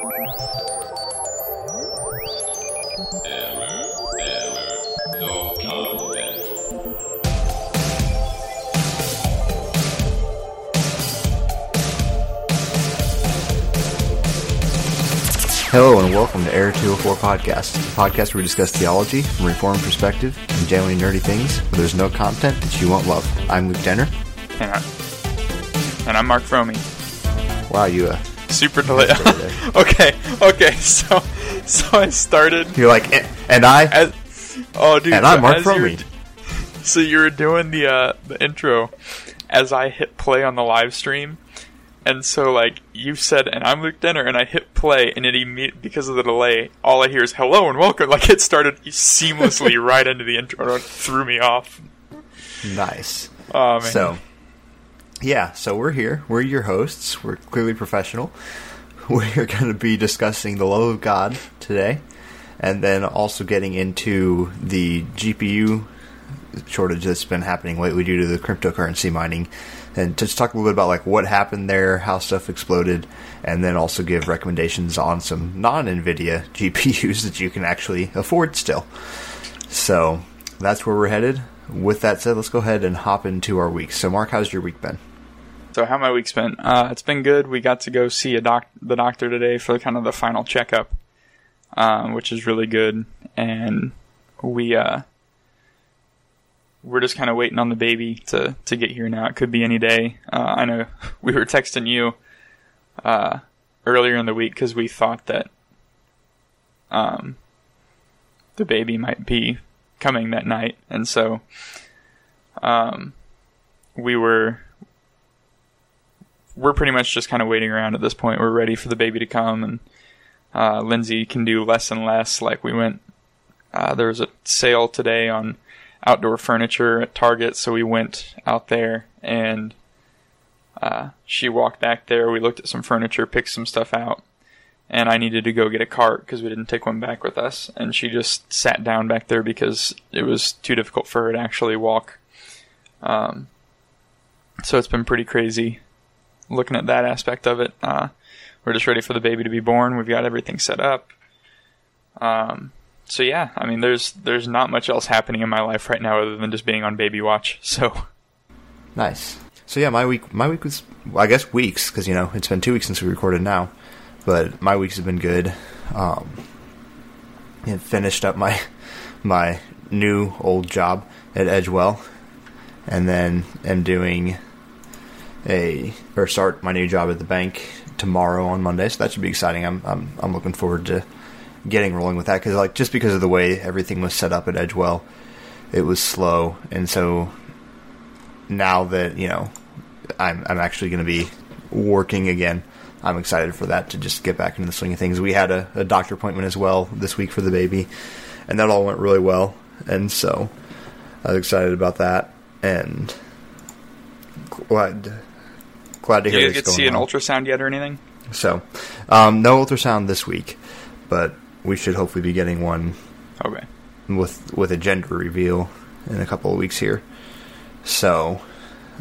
Hello and welcome to Error 204 Podcast, a podcast where we discuss theology from a reformed perspective and generally nerdy things where there's no content that you won't love. I'm Luke Denner. And, I, and I'm Mark Fromy. Wow, you uh, Super delayed. okay, okay, so so I started. You're like, "And- and I, As, oh, dude. and I'm Mark as you were Fromy. d- So you were doing the uh, the intro as I hit play on the live stream, and so like you said, and I'm Luke Denner, and I hit play, and it immediately because of the delay, all I hear is hello and welcome. Like it started seamlessly right into the intro, and it threw me off. Nice. Oh man. So, yeah, so we're here. We're your hosts. We're clearly professional. We're going to be discussing the love of God today, and then also getting into the GPU shortage that's been happening lately due to the cryptocurrency mining, and just talk a little bit about like what happened there, how stuff exploded, and then also give recommendations on some non-NVIDIA GPUs that you can actually afford still. So that's where we're headed. With that said, let's go ahead and hop into our week. So, Mark, how's your week been? So how my week's been? Uh, it's been good. We got to go see a doc, the doctor today for kind of the final checkup, um, which is really good. And we uh, we're just kind of waiting on the baby to to get here now. It could be any day. Uh, I know we were texting you uh, earlier in the week because we thought that um, the baby might be coming that night, and so um, we were we're pretty much just kind of waiting around at this point. We're ready for the baby to come, and uh, Lindsay can do less and less. Like we went, uh, there was a sale today on outdoor furniture at Target, so we went out there and uh, she walked back there. We looked at some furniture, picked some stuff out, and I needed to go get a cart because we didn't take one back with us. And she just sat down back there because it was too difficult for her to actually walk. Um, so it's been pretty crazy looking at that aspect of it. Uh, we're just ready for the baby to be born. We've got everything set up. Um, so yeah, I mean, there's there's not much else happening in my life right now other than just being on baby watch. So Nice. So yeah, my week, my week was, well, I guess weeks, because you know it's been two weeks since we recorded now, but my weeks have been good. Um, and finished up my my new old job at Edgewell, and then am doing a or start my new job at the bank tomorrow on Monday. So that should be exciting. I'm I'm I'm looking forward to getting rolling with that because like just because of the way everything was set up at Edgewell, it was slow, and so now that you know I'm I'm actually going to be working again. I'm excited for that to just get back into the swing of things. We had a, a doctor appointment as well this week for the baby, and that all went really well. And so I was excited about that, and glad glad to hear you get to see an on. ultrasound yet or anything? So um, no ultrasound this week, but we should hopefully be getting one Okay. with with a gender reveal in a couple of weeks here. So,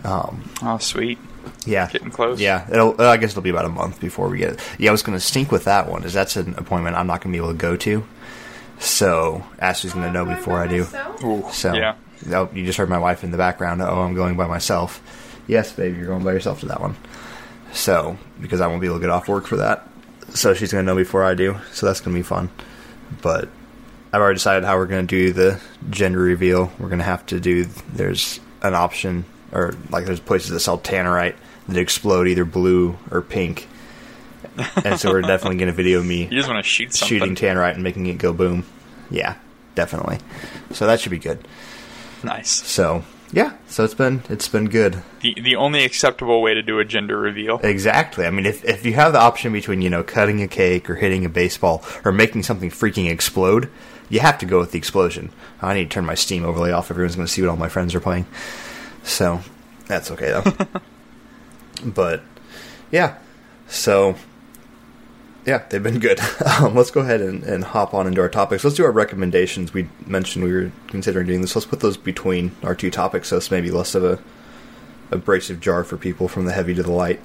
um, Oh, sweet. yeah, Getting close. Yeah, it'll, I guess it'll be about a month before we get it. Yeah, I was going to stink with that one, is that's an appointment I'm not going to be able to go to. So Ashley's going to know before I do. Ooh, So yeah. oh, you just heard my wife in the background. Oh, I'm going by myself. Yes, babe, you're going by yourself to that one. So because I won't be able to get off work for that, so she's going to know before I do. So that's going to be fun. But I've already decided how we're going to do the gender reveal. We're going to have to do. There's an option, or like there's places that sell tannerite that explode either blue or pink. and so we're definitely going to video me You just want to shoot something. shooting tannerite and making it go boom. Yeah, definitely. So that should be good. Nice. So yeah, so it's been it's been good. The the only acceptable way to do a gender reveal. Exactly. I mean, if if you have the option between you know cutting a cake or hitting a baseball or making something freaking explode, you have to go with the explosion. I need to turn my Steam overlay off. Everyone's going to see what all my friends are playing. So that's okay though. but yeah, so yeah, they've been good. Um, let's go ahead and, and hop on into our topics. Let's do our recommendations. We mentioned we were considering doing this. Let's put those between our two topics, so it's maybe less of a abrasive jar for people from the heavy to the light.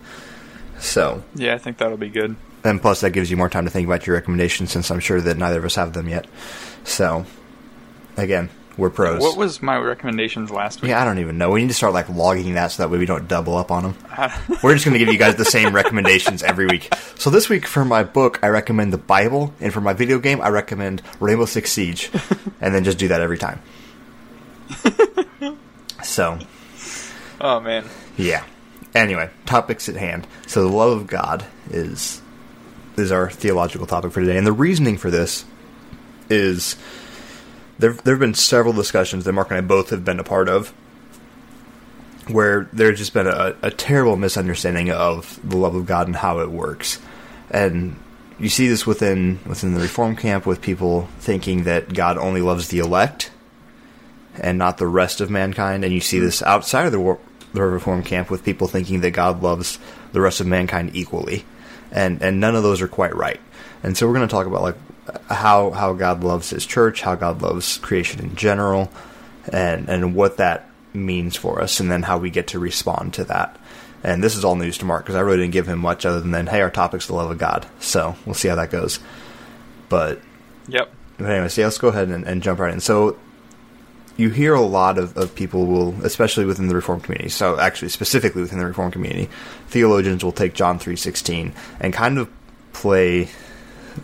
So Yeah, I think that'll be good. and plus that gives you more time to think about your recommendations since I'm sure that neither of us have them yet. So, again, we're pros. What was my recommendations last week? yeah, I don't even know. We need to start like logging that so that way we don't double up on them. We're just going to give you guys the same recommendations every week. So this week for my book, I recommend the Bible, and for my video game, I recommend Rainbow Six Siege, and then just do that every time. so, oh man. yeah. Anyway, topics at hand. So the love of God is is our theological topic for today, and the reasoning for this is there. There have been several discussions that Mark and I both have been a part of, where there's just been a, a terrible misunderstanding of the love of God and how it works, and you see this within within the Reform camp with people thinking that God only loves the elect and not the rest of mankind, and you see this outside of the the Reform camp with people thinking that God loves the rest of mankind equally, and and none of those are quite right. And so we're going to talk about like how how God loves His church, how God loves creation in general, and and what that means for us, and then how we get to respond to that. And this is all news to Mark because I really didn't give him much other than hey, our topic's the love of God. So we'll see how that goes. But Yep. but anyways, yeah, let's go ahead and, and jump right in. So you hear a lot of, of people will, especially within the Reformed community, so actually specifically within the Reformed community, theologians will take John 3.16 and kind of play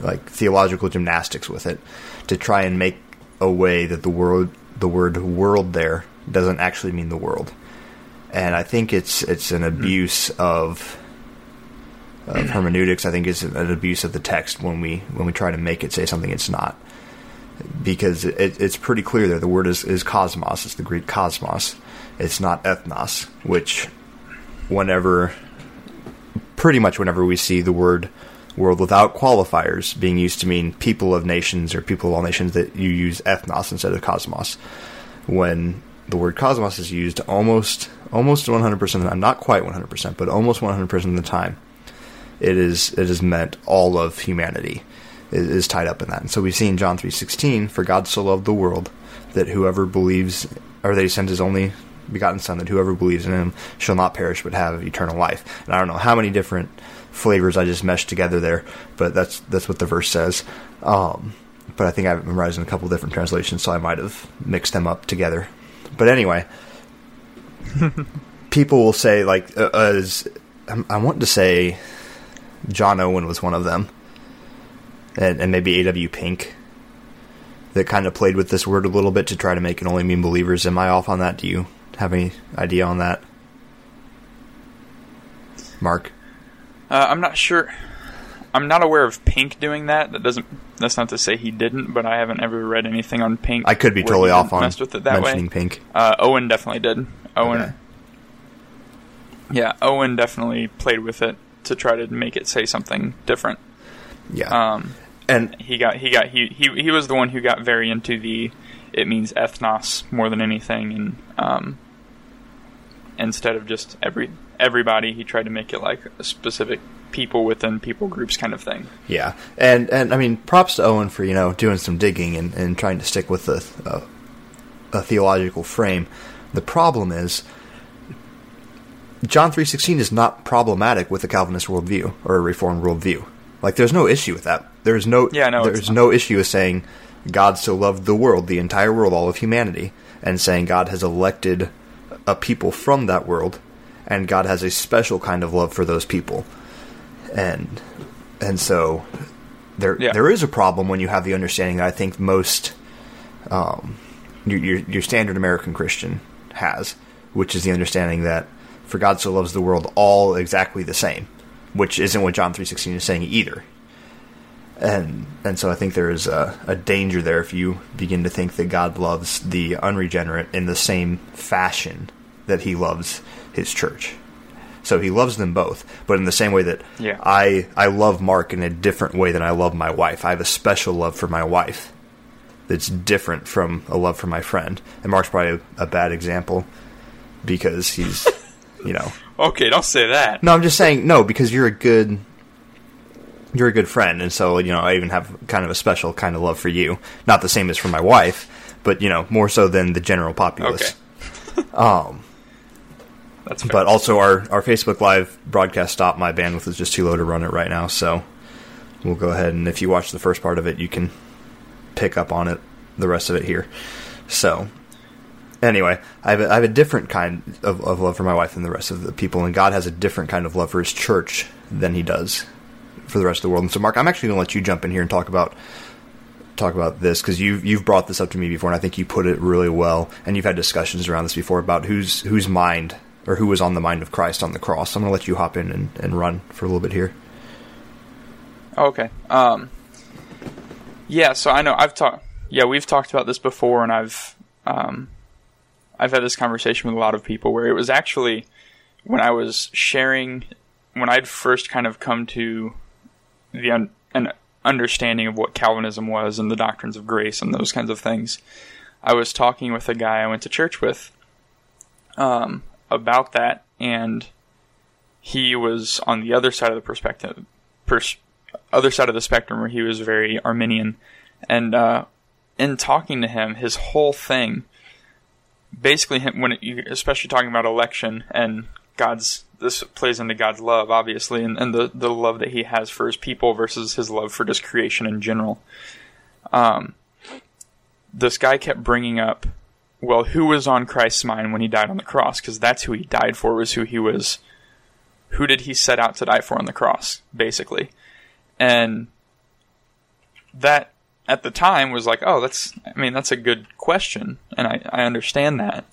like theological gymnastics with it to try and make a way that the word the word world there doesn't actually mean the world. And I think it's it's an hmm. abuse of of hermeneutics. I think it's an abuse of the text when we when we try to make it say something it's not because it, it's pretty clear there. The word is, is cosmos. It's the Greek cosmos. It's not ethnos, which, whenever, pretty much whenever we see the word world without qualifiers being used to mean people of nations or people of all nations, that you use ethnos instead of cosmos. When the word cosmos is used almost almost 100% of the time, not quite 100%, but almost 100% of the time, it is it is meant all of humanity is, is tied up in that. And so we see in John 3:16, for God so loved the world that whoever believes or that he sent his only begotten son that whoever believes in him shall not perish but have eternal life. And I don't know how many different flavors I just meshed together there, but that's that's what the verse says. Um, but I think I've memorized in a couple different translations, so I might have mixed them up together. But anyway, people will say like uh, as I want to say John Owen was one of them and, and maybe A.W. Pink that kind of played with this word a little bit to try to make it only mean believers. Am I off on that? Do you have any idea on that? Mark? Uh, I'm not sure. I'm not aware of Pink doing that. That doesn't. That's not to say he didn't, but I haven't ever read anything on Pink. I could be totally off on messed with it that mentioning way. Pink. Uh, Owen definitely did. Owen, Okay. yeah, Owen definitely played with it to try to make it say something different. Yeah. Um, and he got he got he, he he was the one who got very into the it means ethnos more than anything and um instead of just every everybody he tried to make it like a specific people within people groups kind of thing Yeah, and and I mean, props to Owen for you know doing some digging and, and trying to stick with a, a, uh, a theological frame. The problem is John three sixteen is not problematic with a Calvinist worldview or a Reformed worldview. Like, there's no issue with that. There's no Yeah, no, there's no issue with saying God so loved the world, the entire world, all of humanity, and saying God has elected a people from that world, and God has a special kind of love for those people and and so there Yeah. there is a problem when you have the understanding that I think most um, your, your your standard American Christian has, which is the understanding that for God so loves the world all exactly the same, which isn't what John three sixteen is saying either. And and so I think there is a, a danger there if you begin to think that God loves the unregenerate in the same fashion that He loves His church. So He loves them both, but in the same way that Yeah. I I love Mark in a different way than I love my wife. I have a special love for my wife that's different from a love for my friend. And Mark's probably a, a bad example because he's, you know, okay don't say that no, I'm just saying no because you're a good you're a good friend, and so you know I even have kind of a special kind of love for you. Not the same as for my wife, but you know more so than the general populace. um, that's fair. but also our our Facebook Live broadcast stopped. My bandwidth is just too low to run it right now, so we'll go ahead and if you watch the first part of it, you can pick up on it, the rest of it here. So, anyway, I have a, I have a different kind of, of love for my wife than the rest of the people, and God has a different kind of love for His church than He does for the rest of the world. And so, Mark, I'm actually going to let you jump in here and talk about talk about this because you've you've brought this up to me before, and I think you put it really well. And you've had discussions around this before about whose whose mind or who was on the mind of Christ on the cross. I'm going to let you hop in and, and run for a little bit here. Okay. Um, yeah. So I know I've talked. Yeah, we've talked about this before, and I've um, I've had this conversation with a lot of people where it was actually when I was sharing when I'd first kind of come to the un- an understanding of what Calvinism was and the doctrines of grace and those kinds of things. I was talking with a guy I went to church with um, about that, and he was on the other side of the perspective, pers- other side of the spectrum, where he was very Arminian. And uh, in talking to him, his whole thing, basically, him, when it, especially talking about election and God's this plays into God's love, obviously, and, and the, the love that he has for his people versus his love for just creation in general. Um, this guy kept bringing up, well, who was on Christ's mind when he died on the cross? Because that's who he died for, was who he was. Who did he set out to die for on the cross, basically? And that, at the time, was like, oh, that's, I mean, that's a good question, and I, I understand that.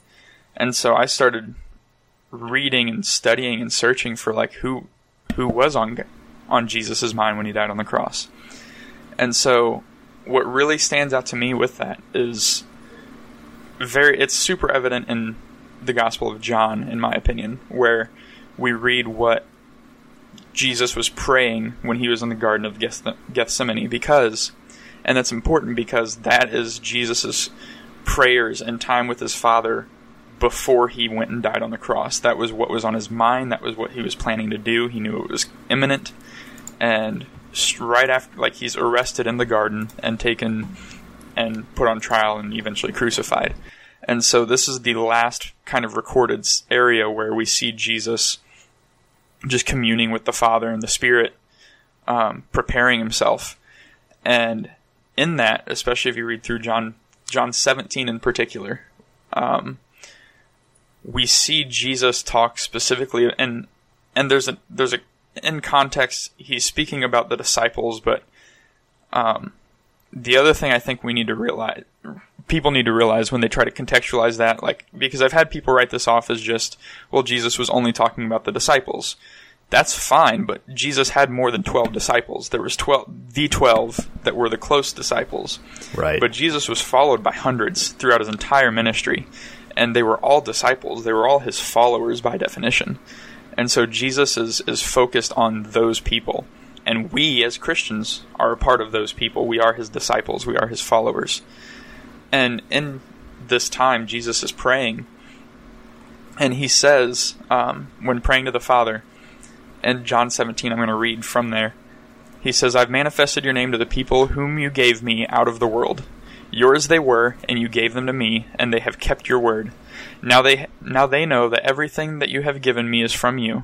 And so I started reading and studying and searching for like who who was on on Jesus's mind when he died on the cross. And so what really stands out to me with that is very it's super evident in the Gospel of John in my opinion where we read what Jesus was praying when he was in the garden of Gethsemane because and that's important because that is Jesus's prayers and time with his father before he went and died on the cross. That was what was on his mind. That was what he was planning to do. He knew it was imminent. And right after, like, he's arrested in the garden and taken and put on trial and eventually crucified. And so this is the last kind of recorded area where we see Jesus just communing with the Father and the Spirit, um, preparing himself. And in that, especially if you read through John John 17 in particular, um, we see Jesus talk specifically, and and there's a there's a in context he's speaking about the disciples, but um, the other thing I think we need to realize people need to realize when they try to contextualize that, like because I've had people write this off as just well Jesus was only talking about the disciples. That's fine, but Jesus had more than 12 disciples. There was 12 the 12 that were the close disciples. Right. But Jesus was followed by hundreds throughout his entire ministry and they were all disciples. They were all his followers by definition. And so Jesus is, is focused on those people. And we, as Christians, are a part of those people. We are his disciples, we are his followers. And in this time, Jesus is praying. And he says, um, when praying to the Father, in John 17, I'm going to read from there. He says, I've manifested your name to the people whom you gave me out of the world. Yours they were, and you gave them to me, and they have kept your word. Now they now they know that everything that you have given me is from you.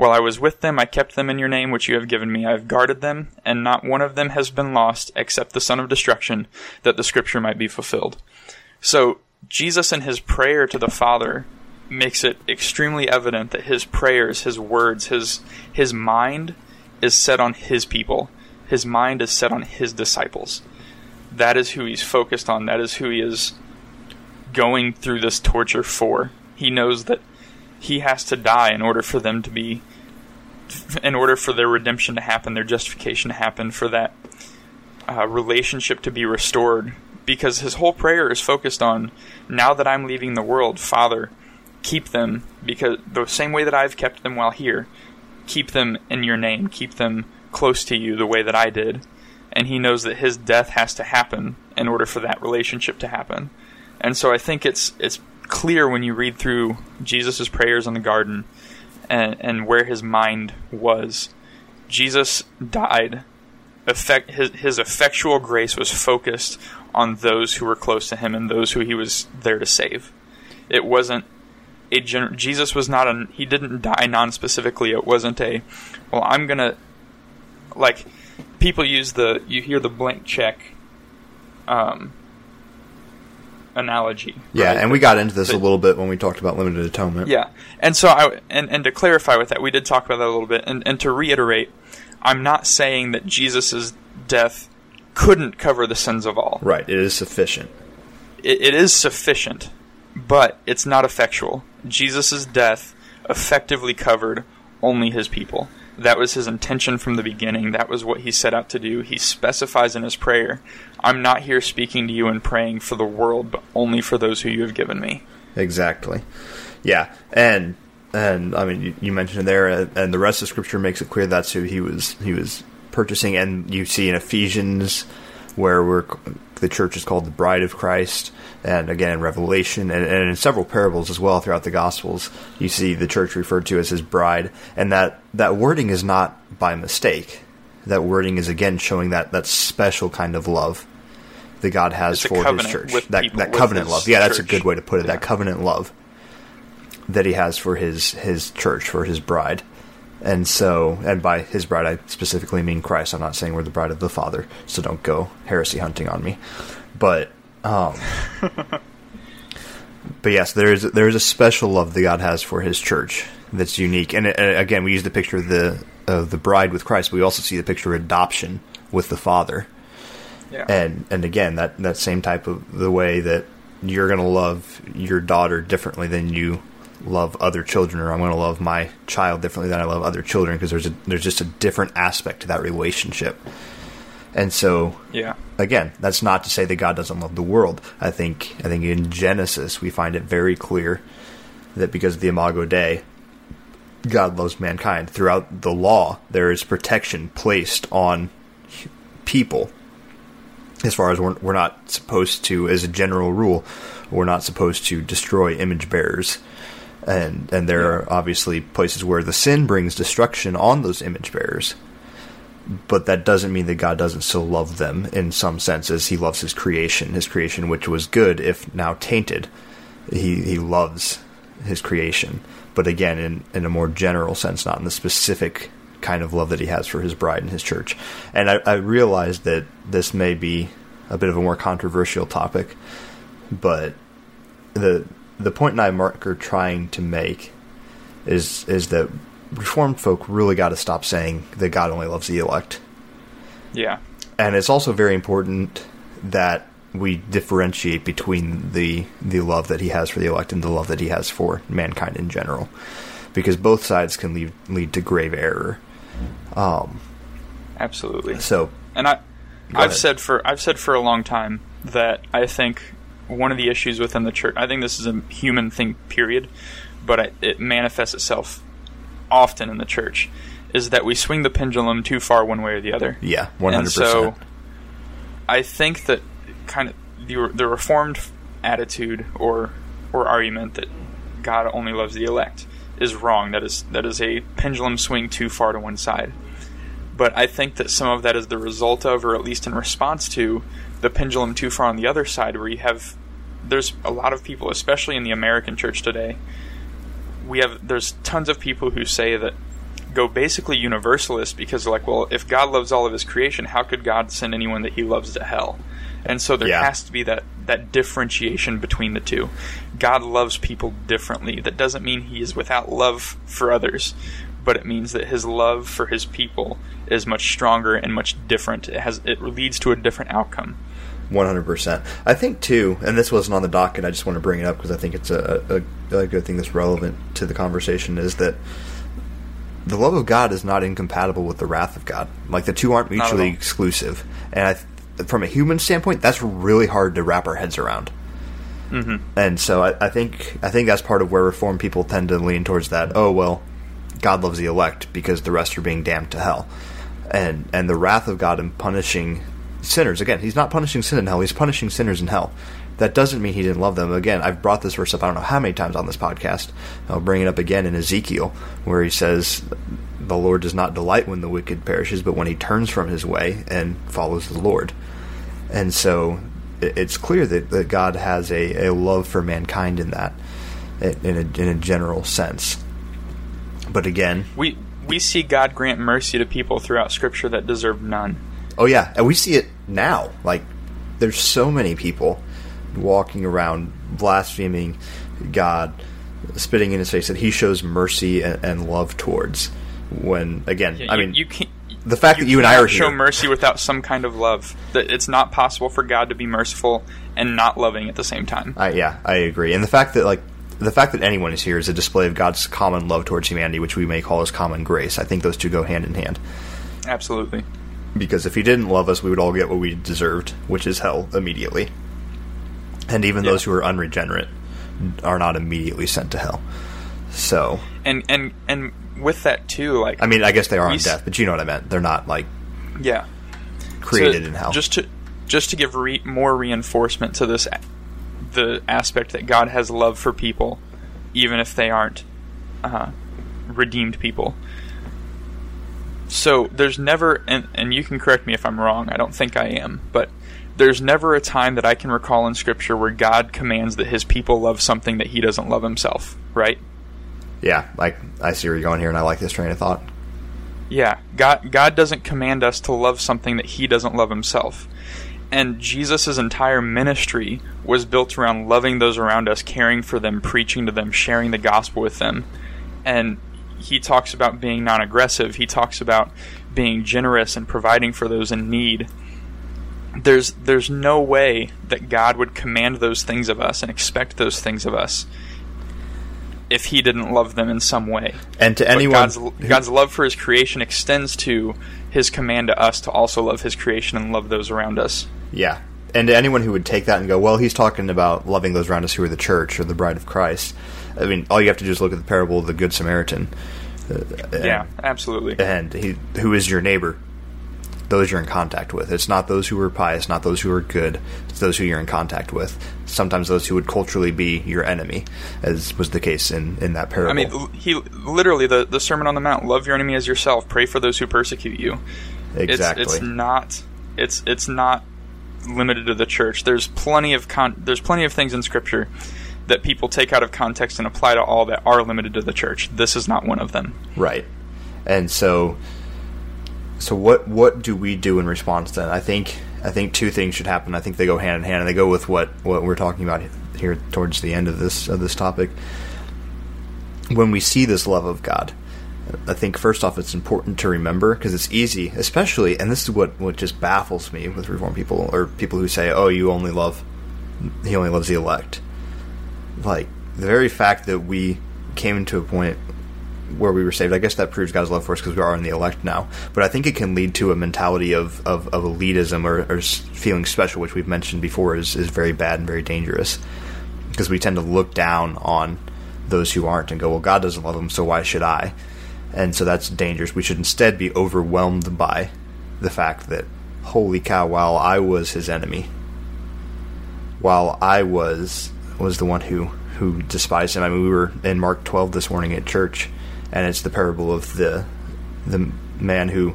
While I was with them, I kept them in your name, which you have given me. I have guarded them, and not one of them has been lost, except the son of destruction, that the scripture might be fulfilled. So, Jesus in his prayer to the Father makes it extremely evident that his prayers, his words, his, his mind is set on his people. His mind is set on his disciples. That is who he's focused on. That is who he is going through this torture for. He knows that he has to die in order for them to be in order for their redemption to happen, their justification to happen, for that uh, relationship to be restored. Because his whole prayer is focused on now that I'm leaving the world, Father, keep them because the same way that I've kept them while here, keep them in your name, keep them close to you the way that I did. and he knows that his death has to happen in order for that relationship to happen. And so I think it's it's clear when you read through Jesus' prayers in the garden and, and where his mind was. Jesus died. Effect, his, his effectual grace was focused on those who were close to him and those who he was there to save. It wasn't a Jesus was not a he didn't die non-specifically. It wasn't a well I'm to like people use the you hear the blank check um analogy. Yeah, right? and we got into this a little bit when we talked about limited atonement. Yeah, and so I and and to clarify with that, we did talk about that a little bit, and and to reiterate, I'm not saying that Jesus' death couldn't cover the sins of all. Right, it is sufficient. It, it is sufficient, but it's not effectual. Jesus' death effectively covered only his people. That was his intention from the beginning. That was what he set out to do. He specifies in his prayer, I'm not here speaking to you and praying for the world, but only for those who you have given me. Exactly. Yeah, and and I mean you, you mentioned there, and, and the rest of Scripture makes it clear that's who he was he was purchasing, and you see in Ephesians where we're the church is called the bride of Christ, and again in Revelation and, and in several parables as well throughout the Gospels, you see the church referred to as his bride, and that that wording is not by mistake. That wording is again showing that that special kind of love that God has for his church. That people, that covenant love. Yeah, that's a good way to put it. Yeah. That covenant love that he has for his his church, for his bride. And so, and by his bride, I specifically mean Christ. I'm not saying we're the bride of the Father, so don't go heresy hunting on me. But, um, but yes, there is there is a special love that God has for His church that's unique. And, uh, again, we use the picture of the of the bride with Christ. But we also see the picture of adoption with the Father Yeah. and and again that that same type of the way that you're going to love your daughter differently than you love other children or I'm going to love my child differently than I love other children because there's a there's just a different aspect to that relationship. And so yeah. again, that's not to say that God doesn't love the world. I think I think in Genesis we find it very clear that because of the Imago Dei, God loves mankind. Throughout the law, there is protection placed on people. As far as we're, we're not supposed to, as a general rule, we're not supposed to destroy image bearers. And and there are obviously places where the sin brings destruction on those image bearers but that doesn't mean that God doesn't still love them in some sense as he loves his creation, his creation which was good if now tainted. He he loves his creation. But again in, in a more general sense, not in the specific kind of love that he has for his bride and his church. And I, I realize that this may be a bit of a more controversial topic, but the the point I and Mark are trying to make is is that reformed folk really got to stop saying that God only loves the elect. Yeah. And it's also very important that we differentiate between the the love that he has for the elect and the love that he has for mankind in general, because both sides can lead lead to grave error. Um, Absolutely. so And I, I've ahead. said for I've said for a long time that I think one of the issues within the church. I think this is a human thing, period, but I, it manifests itself often in the church. Is that we swing the pendulum too far one way or the other. yeah, one And hundred so. I think that kind of the the reformed attitude or or argument that God only loves the elect is wrong. That is that is a pendulum swing too far to one side. But I think that some of that is the result of, or at least in response to, the pendulum too far on the other side, where you have there's a lot of people, especially in the American church today. We have there's tons of people who say that go basically universalist because they're like, well, if God loves all of His creation, how could God send anyone that He loves to hell? And so there Yeah. has to be that that differentiation between the two. God loves people differently. That doesn't mean He is without love for others, but it means that His love for His people is much stronger and much different. It has it leads to a different outcome. One hundred percent. I think too, and this wasn't on the docket. I just want to bring it up because I think it's a, a, a good thing that's relevant to the conversation. Is that the love of God is not incompatible with the wrath of God. Like the two aren't mutually exclusive. And th- from a human standpoint, that's really hard to wrap our heads around. hmm And so I, I think I think that's part of where reform people tend to lean towards that. Oh well, God loves the elect because the rest are being damned to hell. and and the wrath of God in punishing sinners. Again, he's not punishing sin in hell; he's punishing sinners in hell. That doesn't mean he didn't love them. Again, I've brought this verse up I don't know how many times on this podcast. I'll bring it up again in Ezekiel, where he says, "The Lord does not delight when the wicked perishes, but when he turns from his way and follows the Lord." And so, it's clear that, that God has a, a love for mankind in that, in a, in a general sense. But again, we we see God grant mercy to people throughout Scripture that deserve none. Oh yeah, and we see it now. Like there's so many people walking around blaspheming God, spitting in his face that He shows mercy and, and love towards. When again, Yeah, I you- mean, you can't. the fact that you and I are show here, mercy without some kind of love. That it's not possible for God to be merciful and not loving at the same time. I, yeah, I agree. And the fact that like the fact that anyone is here is a display of God's common love towards humanity, which we may call as common grace. I think those two go hand in hand. Absolutely. Because if He didn't love us, we would all get what we deserved, which is hell immediately. And even Yeah. those who are unregenerate are not immediately sent to hell. So, And and and with that too, like I mean, I guess they are on death, but you know what I meant. They're not like yeah, created So, in hell. Just to just to give re- more reinforcement to this, the aspect that God has love for people, even if they aren't uh, redeemed people. So there's never, and, and you can correct me if I'm wrong. I don't think I am, but there's never a time that I can recall in Scripture where God commands that His people love something that He doesn't love Himself. Right? yeah, like I see where you're going here, and I like this train of thought. Yeah, God God doesn't command us to love something that he doesn't love himself. And Jesus' entire ministry was built around loving those around us, caring for them, preaching to them, sharing the gospel with them. And he talks about being non aggressive. He talks about being generous and providing for those in need. There's there's no way that God would command those things of us and expect those things of us if he didn't love them in some way. And to anyone, God's, who- God's love for his creation extends to his command to us to also love his creation and love those around us. Yeah. And to anyone who would take that and go, well, he's talking about loving those around us who are the church or the bride of Christ. I mean, all you have to do is look at the parable of the Good Samaritan. Uh, and, Yeah, absolutely. And he, who is your neighbor? Those you're in contact with. It's not those who are pious, not those who are good. It's those who you're in contact with. Sometimes those who would culturally be your enemy, as was the case in, in that parable. I mean, he literally the the Sermon on the Mount: "Love your enemy as yourself. Pray for those who persecute you." exactly. It's, it's not. It's it's not limited to the church. There's plenty of con- There's plenty of things in Scripture that people take out of context and apply to all that are limited to the church. This is not one of them. Right. And so so what what do we do in response then? I think I think two things should happen. I think they go hand in hand and they go with what what we're talking about here towards the end of this of this topic. When we see this love of God, I think first off it's important to remember because it's easy, especially and this is what what just baffles me with reform people or people who say, "Oh, you only love he only loves the elect." Like the very fact that we came to a point where we were saved. I guess that proves God's love for us because we are in the elect now. But I think it can lead to a mentality of, of, of elitism or, or feeling special, which we've mentioned before is, is very bad and very dangerous. Because we tend to look down on those who aren't and go, well, God doesn't love them, so why should I? And so that's dangerous. We should instead be overwhelmed by the fact that, holy cow, while I was his enemy, while I was was the one who who despised him. I mean, we were in Mark 12 this morning at church, and it's the parable of the the man who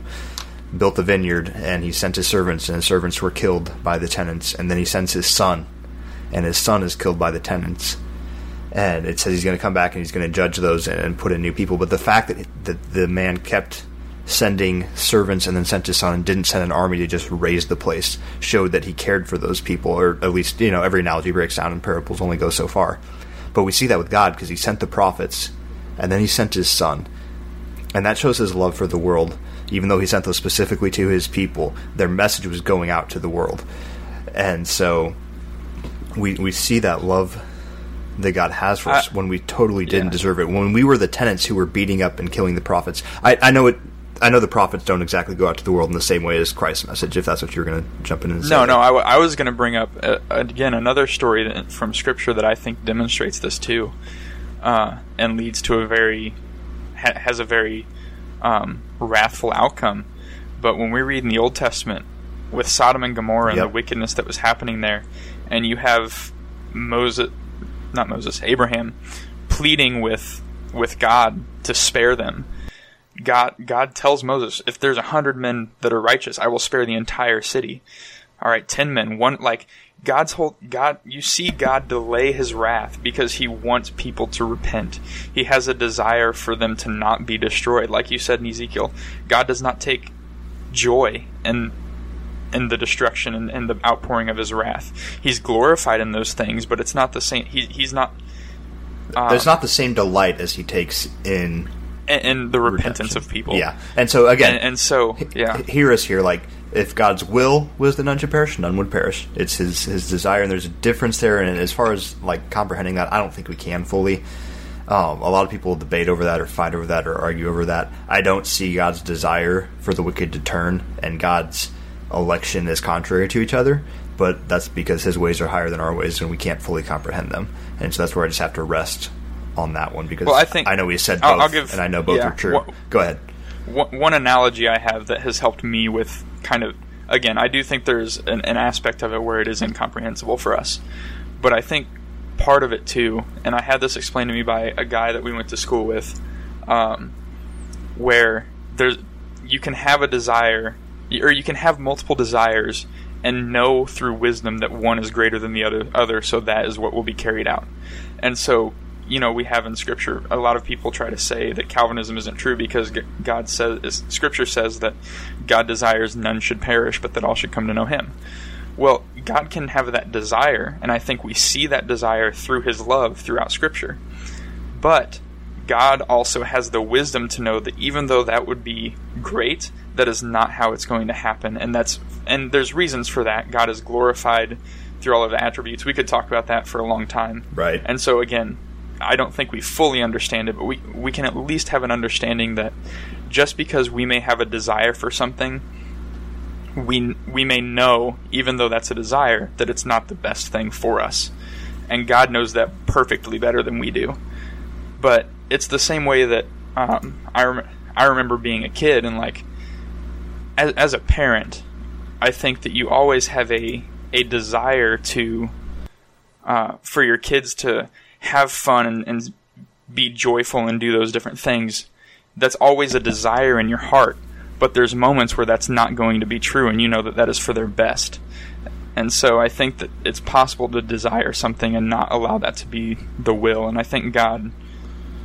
built the vineyard and he sent his servants, and his servants were killed by the tenants, and then he sends his son, and his son is killed by the tenants. And it says he's going to come back and he's going to judge those and, and put in new people. But the fact that, that the man kept sending servants and then sent his son and didn't send an army to just raze the place showed that he cared for those people, or at least, you know, every analogy breaks down and parables only go so far. But we see that with God because he sent the prophets and then he sent his son. And that shows his love for the world. Even though he sent those specifically to his people, their message was going out to the world. And so we we see that love that God has for us I- when we totally didn't yeah. deserve it. When we were the tenants who were beating up and killing the prophets. I, I know it I know the prophets don't exactly go out to the world in the same way as Christ's message, if that's what you're going to jump in and say. No, no. I, w- I was going to bring up uh, again another story that, from Scripture that I think demonstrates this too, uh, and leads to a very ha- has a very um, wrathful outcome. But when we read in the Old Testament with Sodom and Gomorrah and Yep. the wickedness that was happening there, and you have Moses, not Moses, Abraham, pleading with with God to spare them. God God tells Moses, if there's a hundred men that are righteous, I will spare the entire city. All right, ten men, one like God's whole God. You see God delay His wrath because He wants people to repent. He has a desire for them to not be destroyed, like you said in Ezekiel. God does not take joy in in the destruction and, and the outpouring of His wrath. He's glorified in those things, but it's not the same. He, he's not. Um, There's not the same delight as he takes in in, in the repentance redemption. of people. Yeah, and so again, and, and so yeah. h- hear us here. Like, if God's will was that none should perish, none would perish. It's His His desire, and there's a difference there. And as far as like comprehending that, I don't think we can fully. Um, a lot of people debate over that, or fight over that, or argue over that. I don't see God's desire for the wicked to turn, and God's election is contrary to each other. But that's because His ways are higher than our ways, and we can't fully comprehend them. And so that's where I just have to rest on that one because Well, I think- I know we said both, I'll- I'll give- and I know both yeah, are true. what- Go ahead. one, one analogy I have that has helped me with kind of again, I do think there's an, an aspect of it where it is incomprehensible for us, but I think part of it too, and I had this explained to me by a guy that we went to school with, um, where there's you can have a desire, or you can have multiple desires, and know through wisdom that one is greater than the other, other, so that is what will be carried out, and so you know, we have in Scripture, a lot of people try to say that Calvinism isn't true because God says, Scripture says that God desires none should perish, but that all should come to know Him. Well, God can have that desire, and I think we see that desire through His love throughout Scripture. But God also has the wisdom to know that even though that would be great, that is not how it's going to happen, and that's and there's reasons for that. God is glorified through all of the attributes. We could talk about that for a long time, Right. and so again, I don't think we fully understand it, but we we can at least have an understanding that just because we may have a desire for something, we we may know, even though that's a desire, that it's not the best thing for us, and God knows that perfectly better than we do. But it's the same way that um, I rem- I remember being a kid and like as as a parent, I think that you always have a a desire to uh, for your kids to have fun and, and be joyful and do those different things. That's always a desire in your heart, but there's moments where that's not going to be true, and you know that that is for their best. And so I think that it's possible to desire something and not allow that to be the will. And I think God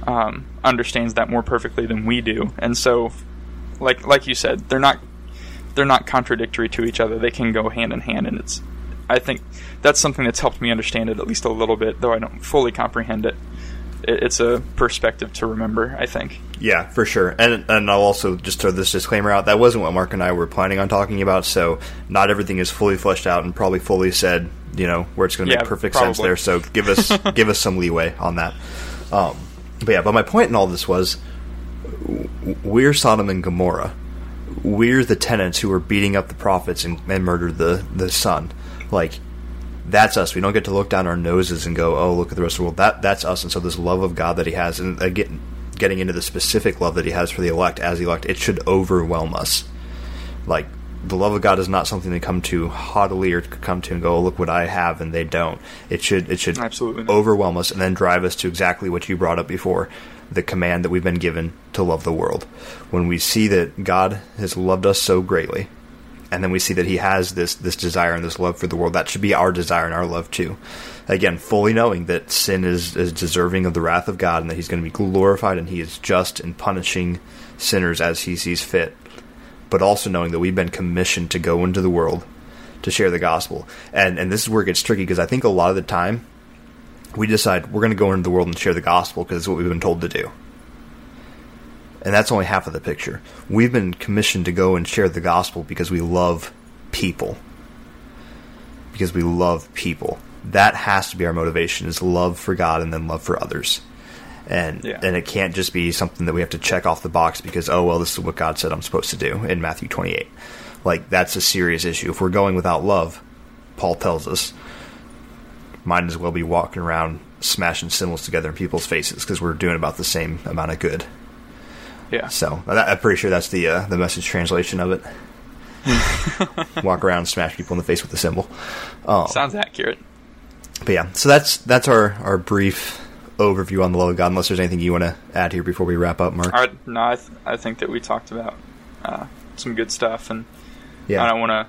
um, understands that more perfectly than we do. And so, like like you said, they're not they're not contradictory to each other. They can go hand in hand, and it's I think that's something that's helped me understand it at least a little bit, though I don't fully comprehend it. It- It's a perspective to remember. I think. Yeah, for sure. And and I'll also just throw this disclaimer out. That wasn't what Mark and I were planning on talking about. So not everything is fully fleshed out and probably fully said. You know where it's going to Yeah, make perfect sense there. So give us give us some leeway on that. Um, but yeah, but my point in all this was we're Sodom and Gomorrah. We're the tenants who were beating up the prophets and, and murdered the the son. Like that's us. We don't get to look down our noses and go, "Oh, look at the rest of the world." That that's us. And so this love of God that He has, and again, getting into the specific love that He has for the elect as the elect, it should overwhelm us. Like the love of God is not something to come to haughtily or to come to and go, oh, "Look what I have," and they don't. It should it should Absolutely overwhelm us and then drive us to exactly what you brought up before the command that we've been given to love the world. When we see that God has loved us so greatly, and then we see that he has this this desire and this love for the world. That should be our desire and our love too. Again fully knowing that sin is, is deserving of the wrath of god and that he's going to be glorified and he is just in punishing sinners as he sees fit. But also knowing that we've been commissioned to go into the world to share the gospel. And and this is where it gets tricky because i think a lot of the time we decide we're going to go into the world and share the gospel because it's what we've been told to do and that's only half of the picture. We've been commissioned to go and share the gospel because we love people. Because we love people. That has to be our motivation is love for God and then love for others. And Yeah. and it can't just be something that we have to check off the box because oh well this is what God said I'm supposed to do in Matthew 28. Like that's a serious issue. If we're going without love, Paul tells us might as well be walking around smashing cymbals together in people's faces because we're doing about the same amount of good. Yeah. So I- I'm pretty sure that's the uh, the message translation of it. walk around, smash people in the face with a cymbal. Um, Sounds accurate. but yeah, so that's that's our our brief overview on the love of God. Unless there's anything you want to add here before we wrap up, Mark. Right, no, I, th- I think that we talked about uh, some good stuff, and yeah, I don't want to.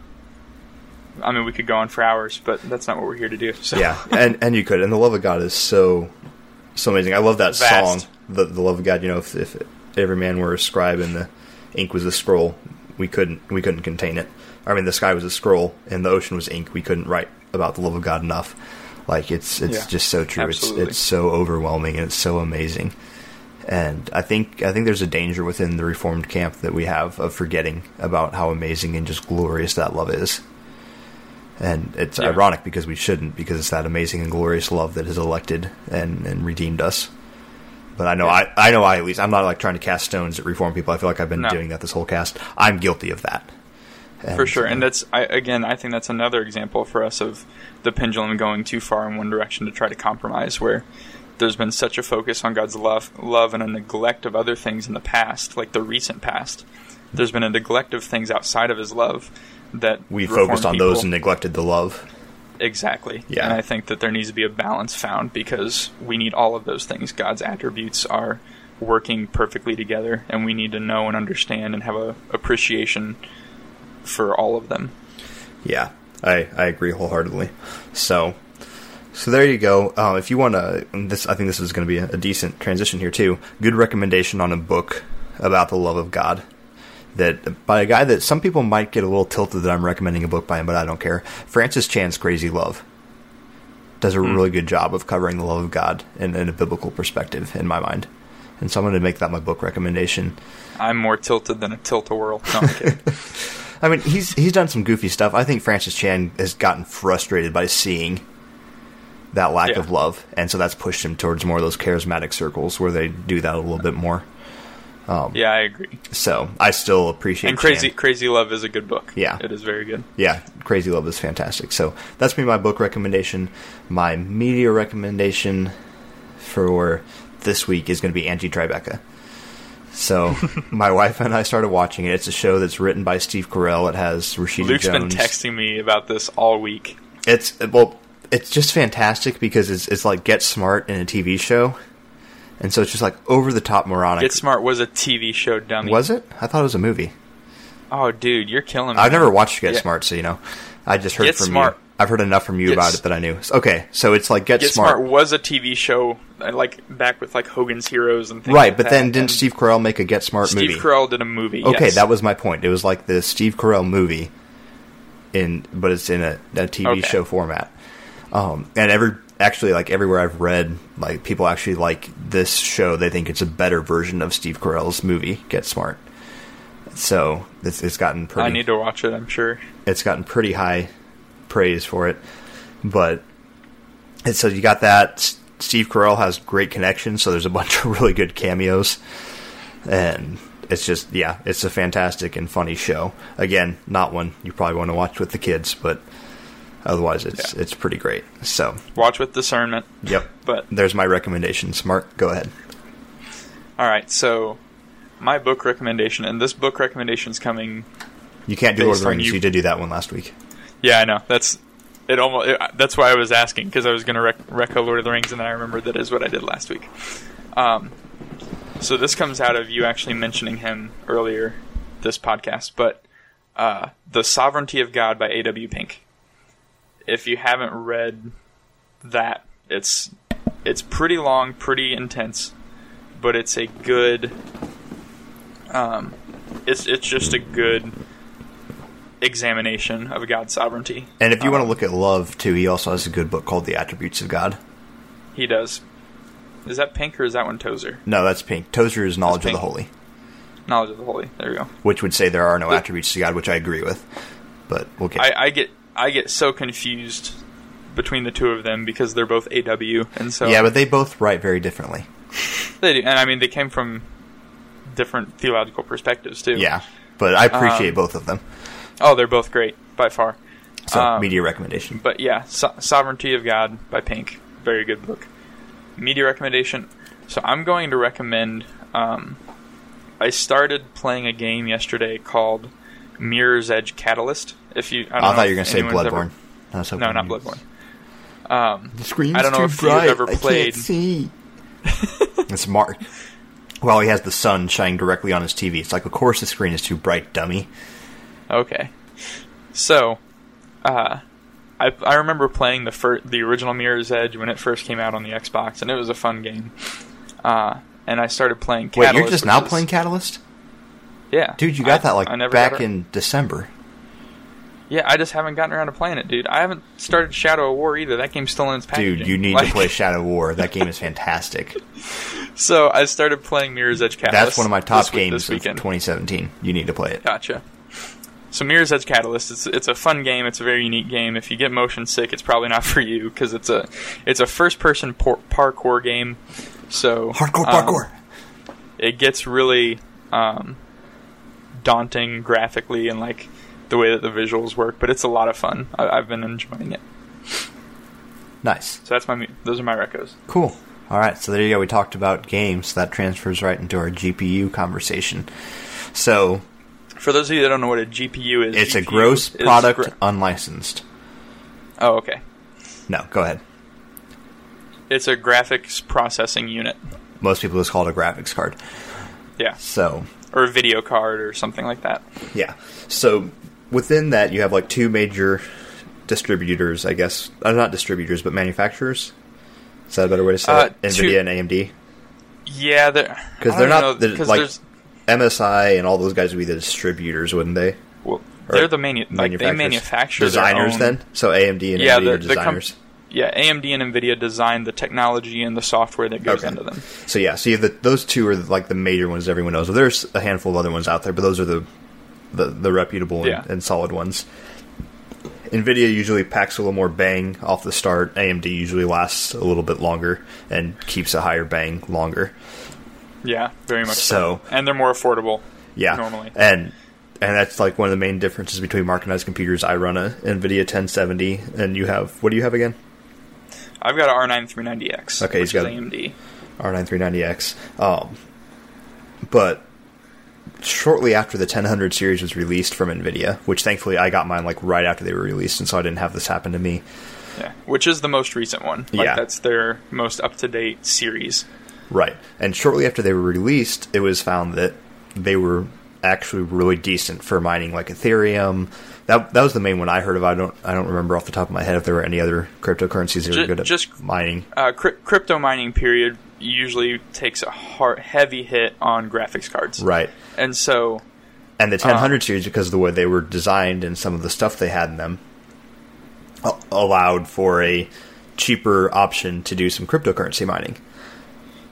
I mean, we could go on for hours, but that's not what we're here to do. So. yeah, and and you could. And the love of God is so so amazing. I love that Vast. song, the the love of God. You know, if, if every man were a scribe and the ink was a scroll, we couldn't we couldn't contain it. I mean, the sky was a scroll and the ocean was ink. We couldn't write about the love of God enough. Like it's it's Yeah, just so true. absolutely. It's it's so overwhelming and it's so amazing. And I think I think there's a danger within the reformed camp that we have of forgetting about how amazing and just glorious that love is. And it's Yeah. ironic because we shouldn't, because it's that amazing and glorious love that has elected and, and redeemed us. But I know Yeah. I I know I at least I'm not like trying to cast stones at reform people. I feel like I've been No. doing that this whole cast. I'm guilty of that. for sure. And uh, that's I, again, I think that's another example for us of the pendulum going too far in one direction to try to compromise. Where there's been such a focus on God's love, love, and a neglect of other things in the past, like the recent past. There's been a neglect of things outside of His love that we focused on those and neglected the love. Exactly. Yeah. And I think that there needs to be a balance found because we need all of those things. God's attributes are working perfectly together, and we need to know and understand and have a appreciation for all of them. Yeah, I, I agree wholeheartedly. So, so there you go. Uh, if you want to, this I think this is going to be a, a decent transition here too. Good recommendation on a book about the love of God. That by a guy that some people might get a little tilted that I'm recommending a book by him, but I don't care. Francis Chan's Crazy Love does a hmm. really good job of covering the love of God in, in a biblical perspective, in my mind. And so I'm going to make that my book recommendation. I'm more tilted than a tilt-a-whirl. No, I'm. I mean, he's he's done some goofy stuff. I think Francis Chan has gotten frustrated by seeing that lack Yeah. of love, and so that's pushed him towards more of those charismatic circles where they do that a little bit more. Um, yeah, I agree. So I still appreciate And Crazy Chan. Crazy Love is a good book. Yeah. It is very good. Yeah, Crazy Love is fantastic. So that's me my book recommendation. My media recommendation for this week is going to be Angie Tribeca. So my wife and I started watching it. It's a show that's written by Steve Carell. It has Rashida Luke's Jones. been texting me about this all week. It's well, it's just fantastic because it's it's like Get Smart in a TV show, and so it's just like over the top moronic. Get Smart was a TV show dummy. was it? I thought it was a movie. Oh, dude, you're killing me. I've never watched Get Yeah. Smart, so you know, I just heard Get from Smart- you. I've heard enough from you Get about S- it that I knew. Okay, so it's like Get, Get Smart. was a TV show, uh, like back with like Hogan's Heroes and things. right? like But that, then didn't and Steve Carell make a Get Smart Steve movie? Carell did a movie. Okay, yes. that was my point. It was like the Steve Carell movie, in but it's in a, a TV Okay. show format. Um, and every actually like everywhere I've read, like people actually like this show. They think it's a better version of Steve Carell's movie, Get Smart. So it's it's gotten pretty. I need to watch it. I'm sure. it's gotten pretty high praise for it. But and so you got that. Steve Carell has great connections, so there's a bunch of really good cameos, and it's just yeah, it's a fantastic and funny show. Again, not one you probably want to watch with the kids, but otherwise it's Yeah. it's pretty great. So Watch with discernment. yep, But there's my recommendations. Mark, go ahead. all right, so my book recommendation, and this book recommendation is coming. You can't do Lord of the Rings. you- You did do that one last week. Yeah, I know. That's it. Almost. It, that's why I was asking because I was going to rec- reco Lord of the Rings, and then I remembered that is what I did last week. Um, so this comes out of you actually mentioning him earlier this podcast, but uh, the Sovereignty of God by A.W. Pink. If you haven't read that, it's it's pretty long, pretty intense, but it's a good. Um, it's it's just a good examination of God's sovereignty. And if you want to Um, look at love too, he also has a good book called The Attributes of God. He does. Is that Pink or is that one Tozer? No, that's pink. Tozer is knowledge of the holy. Knowledge of the Holy. There we go. which would say there are no But- attributes to God, which I agree with. But we'll get. I, I get I get so confused between the two of them because they're both AW, and so yeah, but they both write very differently. they do. And I mean, they came from different theological perspectives too. Yeah, but I appreciate Um, both of them. Oh, they're both great by far. So um, media recommendation. But yeah, so- Sovereignty of God by Pink. Very good book. Media recommendation. So I'm going to recommend. Um, I started playing a game yesterday called Mirror's Edge Catalyst. If you, I, don't I, know thought you were going to say Bloodborne. ever- I was hoping no, not you- Bloodborne. Um, The screen's I don't know too if you've bright. ever I played- can't see. it's Mark. Well, he has the sun shining directly on his TV. It's like, of course, the screen is too bright, dummy. Okay. So, uh, I I remember playing the fir- the original Mirror's Edge when it first came out on the Xbox, and it was a fun game. Uh, and I started playing. Wait, you're just now is- playing Catalyst, Yeah, dude. You got I- that like I never back in December. Yeah, I just haven't gotten around to playing it, dude. I haven't started Shadow of War either. That game's still in its packaging. Dude, you need Like, to play Shadow of War. That game is fantastic. So I started playing Mirror's Edge Catalyst. That's one of my top this games this of weekend. 2017. You need to play it. Gotcha. So Mirror's Edge Catalyst, it's it's a fun game. It's a very unique game. If you get motion sick, it's probably not for you because it's a it's a first person por- parkour game. So Hardcore um, parkour. it gets really um, daunting graphically and like the way that the visuals work, but it's a lot of fun. I, I've been enjoying it. Nice. So that's my those are my recos. Cool. All right, so there you go. We talked about games. That transfers right into our GPU conversation. So For those of you that don't know what a GPU is, it's a gross product gra- unlicensed. oh, okay. No, go ahead. It's a graphics processing unit. Most people just call it a graphics card. Yeah, So or a video card or something like that. Yeah. So within that, you have like two major distributors, I guess. Uh, not distributors, but manufacturers. Is that a better way to say Uh, it? two- NVIDIA and AMD. Yeah, they're Because they're don't not know, the, like there's- MSI and all those guys would be the distributors, wouldn't they? well, they're the manu- like they manufacture designers. own- Then so AMD and Yeah, NVIDIA the- are the com- designers. Yeah, AMD and Nvidia design the technology and the software that goes Okay. into them. So yeah, so you have the, those two are like the major ones everyone knows. Well, there's a handful of other ones out there, but those are the the, the reputable Yeah. and, and solid ones. Nvidia usually packs a little more bang off the start. AMD usually lasts a little bit longer and keeps a higher bang longer. Yeah, very much So- so. And they're more affordable. Yeah, Normally. and and that's like one of the main differences between marketized computers. I run a Nvidia 1070, and you have what do you have again? I've got a R9 390X. Okay, he's got AMD. R9 390X. Um, but shortly after the 1000 series was released from Nvidia, which thankfully I got mine like right after they were released, and so I didn't have this happen to me. Yeah, which is the most recent one. Like Yeah. that's their most up to date series. Right. And shortly after they were released, it was found that they were actually really decent for mining like Ethereum. That that was the main one I heard of. I don't I don't remember off the top of my head if there were any other cryptocurrencies that Ju- were good at just- mining. Uh, cri- crypto mining period usually takes a hard, heavy hit on graphics cards. Right. And so And the Uh. 1000 series, because of the way they were designed and some of the stuff they had in them, a- allowed for a cheaper option to do some cryptocurrency mining.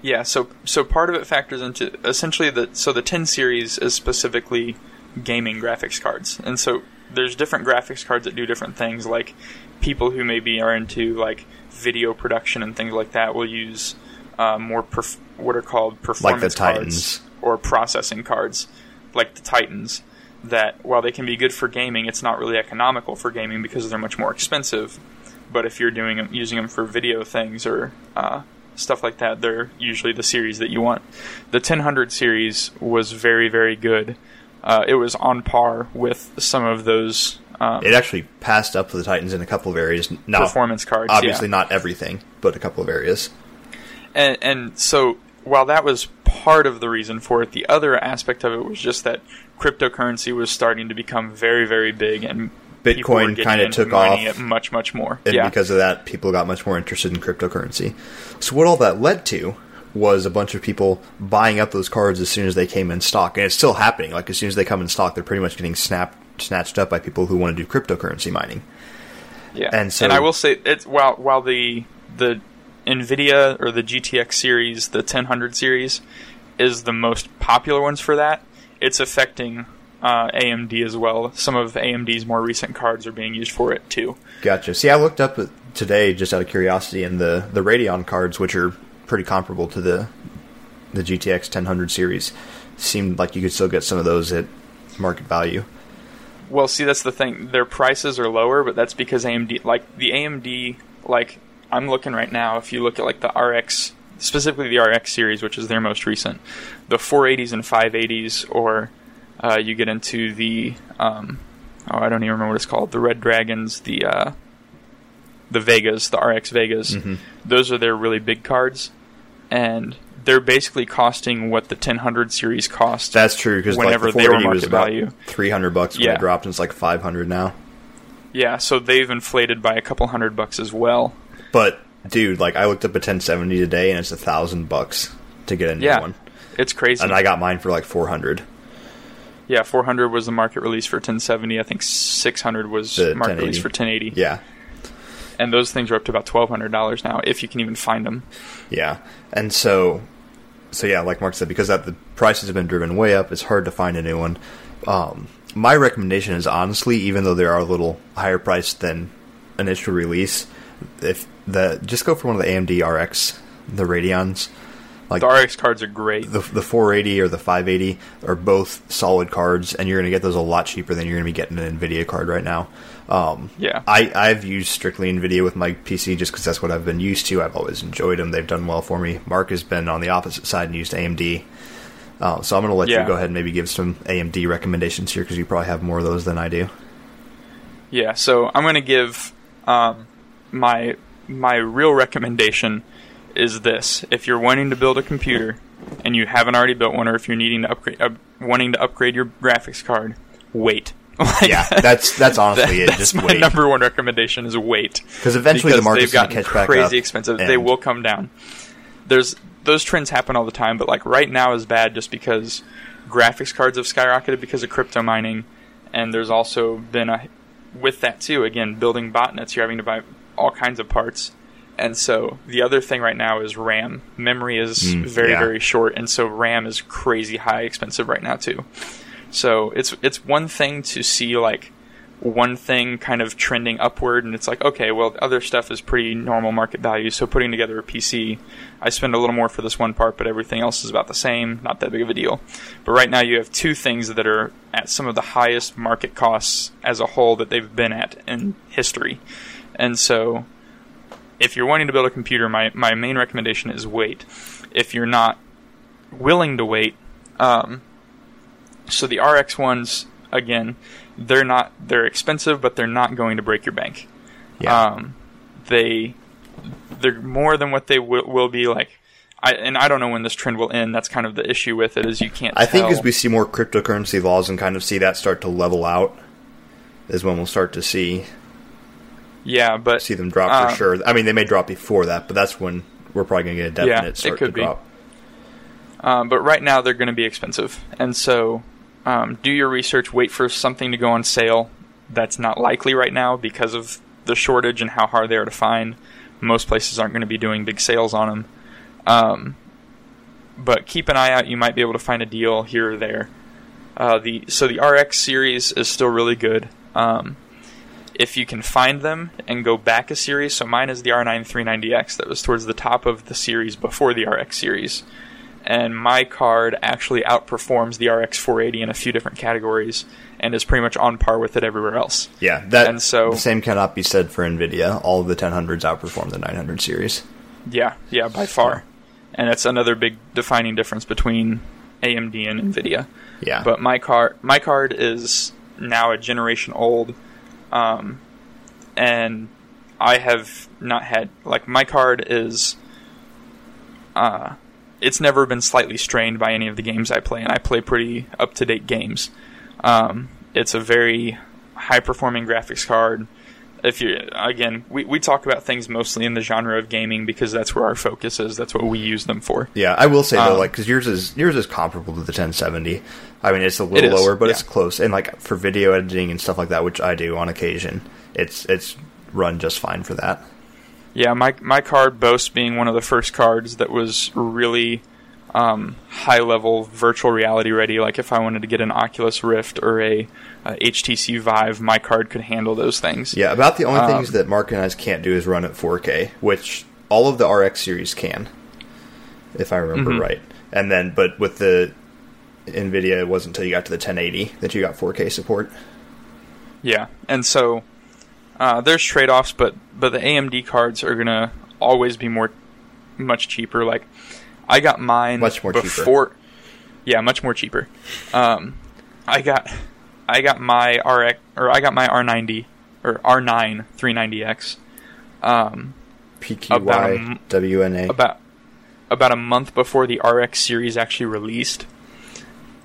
Yeah, so so part of it factors into essentially the so the 10 series is specifically gaming graphics cards, and so there's different graphics cards that do different things. Like people who maybe are into like video production and things like that will use uh, more perf- what are called performance Titans. cards or processing cards, like the Titans. That while they can be good for gaming, it's not really economical for gaming because they're much more expensive. But if you're doing using them for video things or uh, stuff like that, they're usually the series that you want. The 1000 series was very, very good. Uh, it was on par with some of those um, It actually passed up for the Titans in a couple of areas. Now, performance cards. obviously yeah. not everything, but a couple of areas. And, and so while that was part of the reason for it, the other aspect of it was just that cryptocurrency was starting to become very, very big, and Bitcoin kinda took off. it much, much more. And yeah, because of that, people got much more interested in cryptocurrency. So what all that led to was a bunch of people buying up those cards as soon as they came in stock, and it's still happening. Like as soon as they come in stock, they're pretty much getting snapped, snatched up by people who want to do cryptocurrency mining. Yeah, And so- and I will say it's while while the the Nvidia or the GTX series, the 1000 series, is the most popular ones for that. It's affecting uh, AMD as well. Some of AMD's more recent cards are being used for it too. Gotcha. See, I looked up today just out of curiosity, and the the Radeon cards, which are pretty comparable to the the GTX 1000 series, seemed like you could still get some of those at market value. Well, see, that's the thing. Their prices are lower, but that's because AMD, like the AMD, like I'm looking right now. If you look at like the RX, specifically the RX series, which is their most recent, the 480s and 580s, or Uh, you get into the um, oh, I don't even remember what it's called. The Red Dragons, the uh, the Vegas, the RX Vegas. Mm-hmm. Those are their really big cards, and they're basically costing what the 1000 series cost. That's true because like, Whenever the they were 480 was market about value. 300 bucks when Yeah. it dropped, and it's like 500 now. yeah, so they've inflated by a couple hundred bucks as well. But dude, like I looked up a 1070 today, and it's a thousand bucks to get a new Yeah, one, it's crazy. and I got mine for like 400. yeah, 400 was the market release for 1070. I think 600 was The market release for 1080. Yeah, And those things are up to about $1,200 now, if you can even find them. yeah, and so, so yeah, like Mark said, because that the prices have been driven way up, it's hard to find a new one. Um, my recommendation is honestly, even though they are a little higher priced than initial release, if the just go for one of the AMD RX, the Radeons. Like The RX cards are great. the the 480 or the 580 are both solid cards, and you're going to get those a lot cheaper than you're going to be getting an Nvidia card right now. Um, Yeah. I I've used strictly Nvidia with my PC just because that's what I've been used to. I've always enjoyed them; they've done well for me. Mark has been on the opposite side and used AMD. Uh, so I'm going to let Yeah. you go ahead and maybe give some AMD recommendations here because you probably have more of those than I do. Yeah, so I'm going to give um, my my real recommendation is this: if you're wanting to build a computer and you haven't already built one, or if you're needing to upgrade, uh, wanting to upgrade your graphics card, wait. Like, Yeah, that's that's honestly it. that's Just my wait number one recommendation is wait. because eventually the market's they've going to gotten catch back crazy expensive. They will come down. There's those trends happen all the time, but like right now is bad just because graphics cards have skyrocketed because of crypto mining, and there's also been a with that too. Again, building botnets, you're having to buy all kinds of parts. And so the other thing right now is RAM. Memory is Mm, very yeah. very short, and so RAM is crazy high expensive right now too. So it's it's one thing to see like one thing kind of trending upward, and it's like okay, well, the other stuff is pretty normal market value. So putting together a PC, I spend a little more for this one part, but everything else is about the same. Not that big of a deal. But right now, you have two things that are at some of the highest market costs as a whole that they've been at in history, and so if you're wanting to build a computer, my, my main recommendation is wait. If you're not willing to wait, um, so the RX ones, again, they're not they're expensive, but they're not going to break your bank. Yeah. Um, they they're more than what they will, will be like. I and I don't know when this trend will end. That's kind of the issue with it is you can't. I think as we see more cryptocurrency laws and kind of see that start to level out, is when we'll start to see yeah, but see them drop Uh, for sure. I mean, they may drop before that, but that's when we're probably going to get a Yeah, definite it start could to be. drop. Um, but right now they're going to be expensive, and so um, do your research. Wait for something to go on sale. That's not likely right now because of the shortage and how hard they are to find. Most places aren't going to be doing big sales on them. Um, but keep an eye out. You might be able to find a deal here or there. Uh, the so the RX series is still really good. Um, if you can find them and go back a series, so mine is the R9 390X that was towards the top of the series before the RX series and my card actually outperforms the RX 480 in a few different categories and is pretty much on par with it everywhere else. Yeah, that And so- the same cannot be said for Nvidia. All of the 1000s outperform the 900 series. Yeah, yeah, by far. And that's another big defining difference between AMD and Nvidia. Yeah, But my card, my card is now a generation old, um, and I have not had like my card is. Uh, it's never been slightly strained by any of the games I play, and I play pretty up to date games. Um, it's a very high performing graphics card. If you again, we, we talk about things mostly in the genre of gaming because that's where our focus is. That's what we use them for. yeah. I will say though, um, like because yours is yours is comparable to the 1070. I mean, it's a little is, lower, but yeah. it's close. And like for video editing and stuff like that, which I do on occasion, it's it's run just fine for that. Yeah, my my card boasts being one of the first cards that was really um, high level virtual reality ready. Like if I wanted to get an Oculus Rift or a, a HTC Vive, my card could handle those things. Yeah, about the only Um, things that Mark and I can't do is run at 4K, which all of the RX series can, if I remember Mhm. right. And then, but with the Nvidia, it wasn't until you got to the 1080 that you got 4K support. Yeah, and so uh, there's trade offs, but but the AMD cards are gonna always be more much cheaper. Like I got mine Much more cheaper. before. Yeah, much more cheaper. Um, I got I got my RX or I got my R90 or R9 390X um, About a PQYWNA. about about a month before the RX series actually released,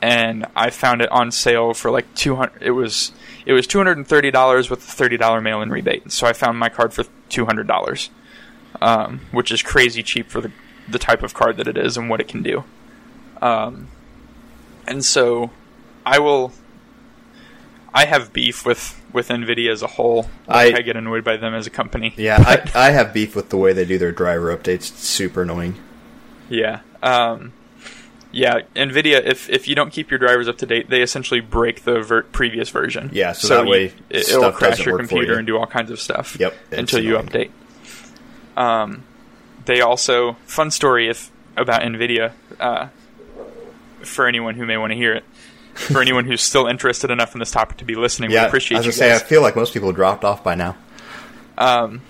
and I found it on sale for like two hundred. It was it was two hundred and thirty dollars with a thirty dollar mail in rebate. So I found my card for two hundred dollars, um, which is crazy cheap for the the type of card that it is and what it can do. Um, and so I will. I have beef with with Nvidia as a whole. I- I get annoyed by them as a company. Yeah, I, I have beef with the way they do their driver updates. It's super annoying. Yeah. Um, yeah, NVIDIA, if, if you don't keep your drivers up to date, they essentially break the ver- previous version. Yeah, so that you- way it, stuff will crash your computer you. and do all kinds of stuff. Yep, Until you update. Um, they also, fun story if about NVIDIA, uh, for anyone who may want to hear it. For anyone who's still interested enough in this topic to be listening, Yeah, we appreciate I was gonna say. I feel like most people have dropped off by now. Um,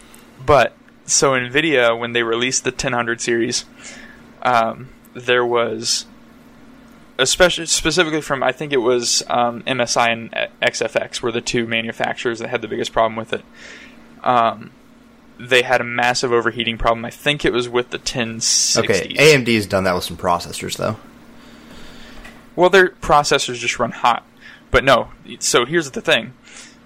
but so Nvidia, when they released the 1000 series, um, there was, especially specifically from I think it was um, MSI and XFX were the two manufacturers that had the biggest problem with it. Um, they had a massive overheating problem. I think it was with the 1060s. Okay, AMD's done that with some processors, though. Well, their processors just run hot. But no, so here's the thing.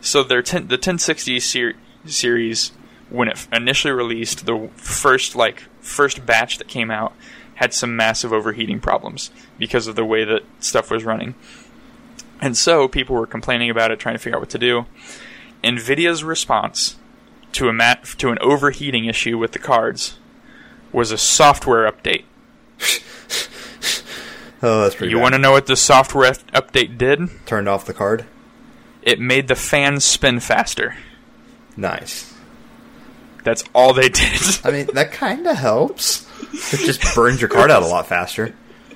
So their 10, the 1060 ser- series, when it initially released, the first like first batch that came out had some massive overheating problems because of the way that stuff was running. And so people were complaining about it, trying to figure out what to do. Nvidia's response to a mat- to an overheating issue with the cards was a software update. Oh, that's pretty You want to know what the software update did? Turned off the card? It made the fans spin faster. Nice. That's all they did. I mean, that kind of helps. It just burns your card out a lot faster.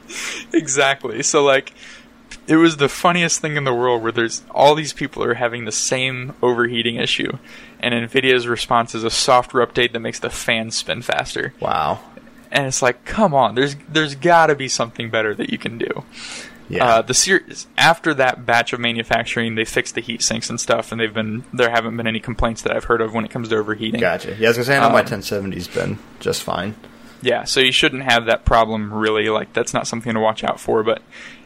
exactly. So like it was the funniest thing in the world where there's all these people are having the same overheating issue and Nvidia's response is a software update that makes the fans spin faster. Wow. And it's like, come on, there's there's got to be something better that you can do. Yeah. Uh, the series after that batch of manufacturing, they fixed the heat sinks and stuff, and they've been there haven't been any complaints that I've heard of when it comes to overheating. gotcha. Yeah, I was gonna say, I know my Um, 1070's been just fine. Yeah, so you shouldn't have that problem really. Like that's not something to watch out for, but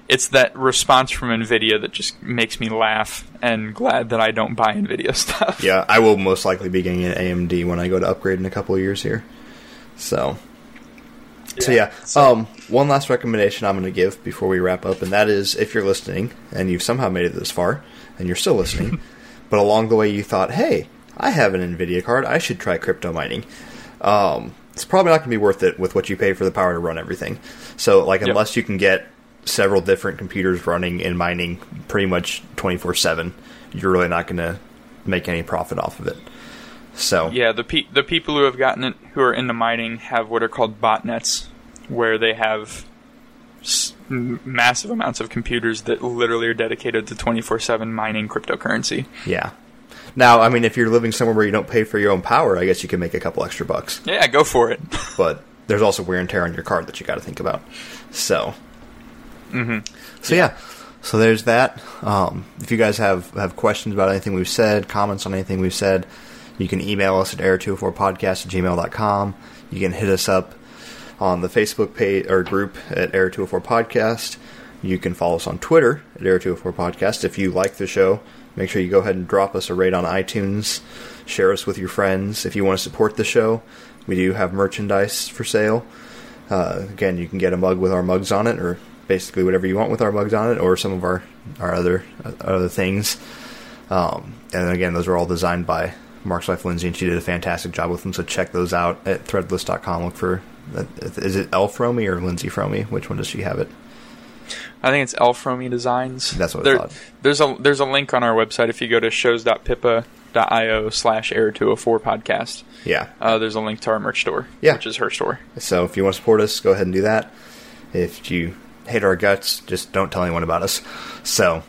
it's that response from Nvidia that just makes me laugh and glad that I don't buy Nvidia stuff. Yeah, I will most likely be getting an AMD when I go to upgrade in a couple of years here. So, so yeah. so- Um, one last recommendation I'm going to give before we wrap up, and that is if you're listening and you've somehow made it this far and you're still listening, but along the way you thought, hey, I have an Nvidia card, I should try crypto mining. Um, it's probably not going to be worth it with what you pay for the power to run everything. So, like, Yep. unless you can get several different computers running and mining pretty much 24 7, you're really not going to make any profit off of it. So, Yeah, the pe- the people who have gotten it, who are into mining, have what are called botnets, where they have s- massive amounts of computers that literally are dedicated to twenty four seven mining cryptocurrency. yeah. Now, I mean, if you're living somewhere where you don't pay for your own power, I guess you can make a couple extra bucks. Yeah, go for it. But there's also wear and tear on your card that you got to think about. So, hmm So yeah, so there's that. Um, if you guys have, have questions about anything we've said, comments on anything we've said, you can email us at air204podcast at gmail.com. You can hit us up on the Facebook page or group at Air204 Podcast. You can follow us on Twitter at Air204 Podcast. If you like the show, make sure you go ahead and drop us a rate on iTunes. Share us with your friends. If you want to support the show, we do have merchandise for sale. Uh, again, you can get a mug with our mugs on it, or basically whatever you want with our mugs on it, or some of our our other uh, other things. Um, and again, those are all designed by Mark's wife Lindsay, and she did a fantastic job with them. So check those out at Threadless.com. Look for uh, is it Elle Fromy or Lindsay Fromy? Which one does she have it? I think it's Elfromy Designs. That's what I there, thought. There's a there's a link on our website if you go to shows.pippa.io slash air two hundred four podcast. Yeah. Uh, there's a link to our merch store, Yeah. which is her store. So if you want to support us, go ahead and do that. If you hate our guts. Just don't tell anyone about us. So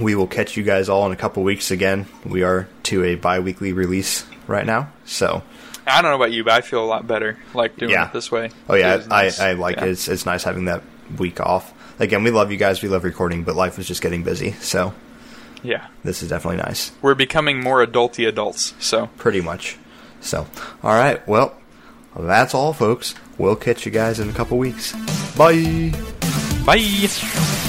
we will catch you guys all in a couple weeks again. We are to a bi weekly release right now. So. I don't know about you, but I feel a lot better like doing yeah. it this way. Oh yeah, nice. I, I like yeah. it. It's, it's nice having that week off. Again, we love you guys. We love recording, but life is just getting busy. So yeah, this is definitely nice. We're becoming more adulty adults. So pretty much. So all right, well, that's all, folks. We'll catch you guys in a couple weeks. Bye. Bye.